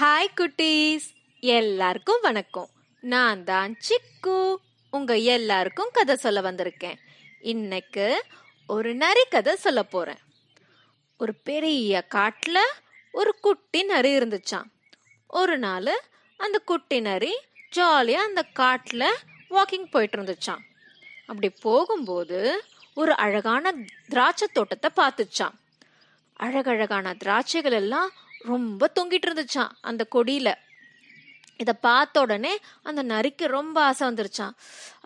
Hi குட்டீஸ். எல்லாருக்கும் வணக்கம். நான் தான் சிக்கு. உங்க எல்லாருக்கும் கதை சொல்ல வந்திருக்கேன். இன்னைக்கு ஒரு நரி கதை சொல்ல போறேன். ஒரு பெரிய காட்டுல ஒரு குட்டி நரி இருந்துச்சான் ஒரு நாள் அந்த குட்டி நரி ஜாலியா அந்த காட்டுல வாக்கிங் போயிட்டு இருந்துச்சான் அப்படி போகும்போது ஒரு அழகான திராட்சை தோட்டத்தை பார்த்துச்சான் அழகழகான திராட்சைகள் எல்லாம் ரொம்ப தொங்கிட்டு இருந்துச்சான் அந்த கொடியில. இதை பார்த்த உடனே அந்த நரிக்கு ரொம்ப ஆசை வந்துருச்சாம்.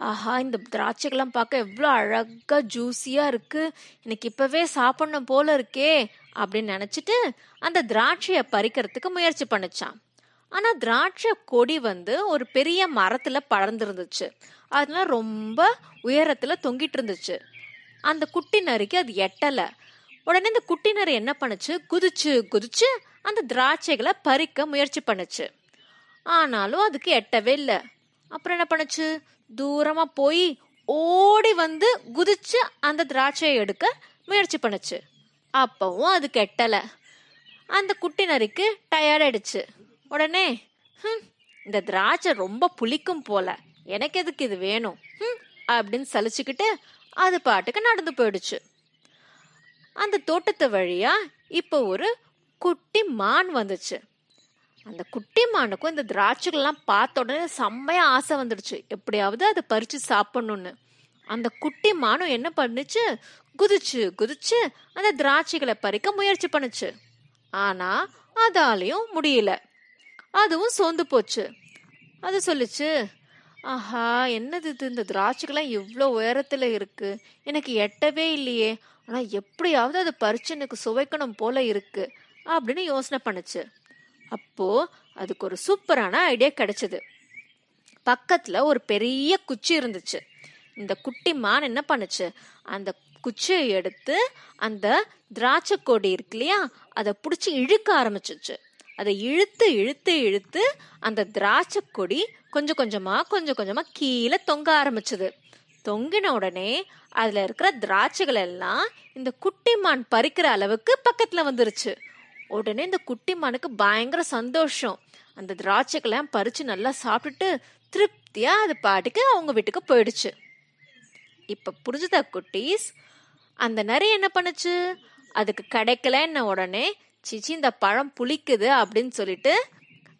ஆஹா இந்த திராட்சைகள்லாம் பார்க்க எவ்வளோ அழகாக ஜூஸியாக இருக்குது எனக்கு இப்போவே சாப்பிடணும் போல இருக்கே அப்படின்னு நினச்சிட்டு அந்த திராட்சையை பறிக்கிறதுக்கு முயற்சி பண்ணுச்சான் ஆனால் திராட்சை கொடி வந்து ஒரு பெரிய மரத்தில் படர்ந்துருந்துச்சு. அதனால ரொம்ப உயரத்தில் தொங்கிட்டு இருந்துச்சு. அந்த குட்டி நரிக்கு அது எட்டலை. உடனே இந்த குட்டி நரி என்ன பண்ணுச்சு? குதிச்சு குதிச்சு அந்த திராட்சைகளை பறிக்க முயற்சி பண்ணுச்சு. ஆனாலும் அதுக்கு எட்டவே இல்லை. அப்புறம் என்ன பண்ணுச்சு? தூரமா போய் ஓடி வந்து குதிச்சு அந்த திராட்சையை எடுக்க முயற்சி பண்ணுச்சு. அப்பவும் அது கெட்டல. அந்த குட்டி நரிக்கு டயர்டாயிடுச்சு உடனே இந்த திராட்சை ரொம்ப புளிக்கும் போல. எனக்கு எதுக்கு இது வேணும்? அப்படின்னு சலிச்சுக்கிட்டு அது பாட்டுக்கு நடந்து போயிடுச்சு. அந்த தோட்டத்து வழியா இப்போ ஒரு குட்டி மான் வந்துச்சு. அந்த குட்டி மானுக்கும் இந்த திராட்சைகள்லாம் பார்த்த உடனே செம்மையா ஆசை வந்துடுச்சு. எப்படியாவது அதை பறிச்சு சாப்பிடணும்னு. அந்த குட்டி மானும் என்ன பண்ணுச்சு? குதிச்சு குதிச்சு அந்த திராட்சைகளை பறிக்க முயற்சி பண்ணுச்சு. ஆனா அதாலையும் முடியல. அதுவும் சோர்ந்து போச்சு. அது சொல்லுச்சு ஆஹா என்னது இது? இந்த திராட்சைகள்லாம் இவ்வளோ உயரத்தில் இருக்கு. எனக்கு எட்டவே இல்லையே. ஆனால் எப்படியாவது அதை பறிச்சு எனக்கு சுவைக்கணும் போல இருக்கு. அப்படின்னு யோசனை பண்ணுச்சு. அப்போ அதுக்கு ஒரு சூப்பரான ஐடியா கிடைச்சது. பக்கத்துல ஒரு பெரிய குச்சி இருந்துச்சு. இந்த குட்டி மான் என்ன பண்ணுச்சு? அந்த குச்சியை எடுத்து அந்த திராட்சை கொடி இருக்கு இல்லையா? அதை பிடிச்சி இழுக்க ஆரம்பிச்சிச்சு. அதை இழுத்து இழுத்து இழுத்து அந்த திராட்சை கொடி கொஞ்சம் கொஞ்சமா கொஞ்சம் கொஞ்சமா கீழே தொங்க ஆரம்பிச்சது. தொங்கின உடனே அதுல இருக்கிற திராட்சைகள் எல்லாம் இந்த குட்டி மான் பறிக்கிற அளவுக்கு பக்கத்துல வந்துருச்சு. உடனே இந்த குட்டிமானுக்கு பயங்கர சந்தோஷம். அந்த திராட்சைக்கெல்லாம் பறிச்சு நல்லா சாப்பிட்டுட்டு திருப்தியா அது பாட்டுக்கு அவங்க வீட்டுக்கு போயிடுச்சு. இப்ப புரிஞ்சுதா குட்டீஸ்? அந்த நரி என்ன பண்ணுச்சு? அதுக்கு கிடைக்கலன்ன உடனே? சிச்சி இந்த பழம் புளிக்குது அப்படின்னு சொல்லிட்டு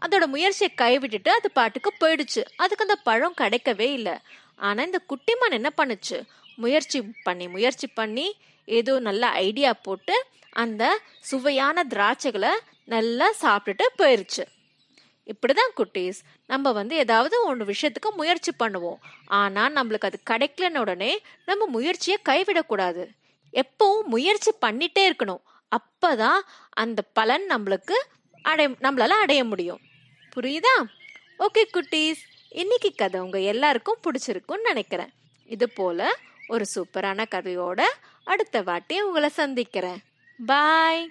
அதோட முயற்சியை கைவிட்டுட்டு அது பாட்டுக்கு போயிடுச்சு. அதுக்கு அந்த பழம் கிடைக்கவே இல்லை. ஆனா இந்த குட்டிமான் என்ன பண்ணுச்சு? முயற்சி பண்ணி முயற்சி பண்ணி ஏதோ நல்ல ஐடியா போட்டு அந்த சுவையான திராட்சைகளை நல்லா சாப்பிட்டுட்டு போயிருச்சு. இப்படிதான் குட்டீஸ். நம்ம வந்து ஏதாவது ஒன்று விஷயத்துக்கு முயற்சி பண்ணுவோம். ஆனால் நம்மளுக்கு அது கிடைக்கலன்னு உடனே நம்ம முயற்சியை கைவிடக்கூடாது. எப்பவும் முயற்சி பண்ணிட்டே இருக்கணும். அப்பதான் அந்த பலன் நம்மளுக்கு அடைய நம்மளால அடைய முடியும். புரியுதா? ஓகே குட்டீஸ். இன்னைக்கு கதை உங்க எல்லாருக்கும் பிடிச்சிருக்கும்னு நினைக்கிறேன். இது போல ஒரு சூப்பரான கதையோட அடுத்த வாட்டி உங்களை சந்திக்கிறேன். பாய்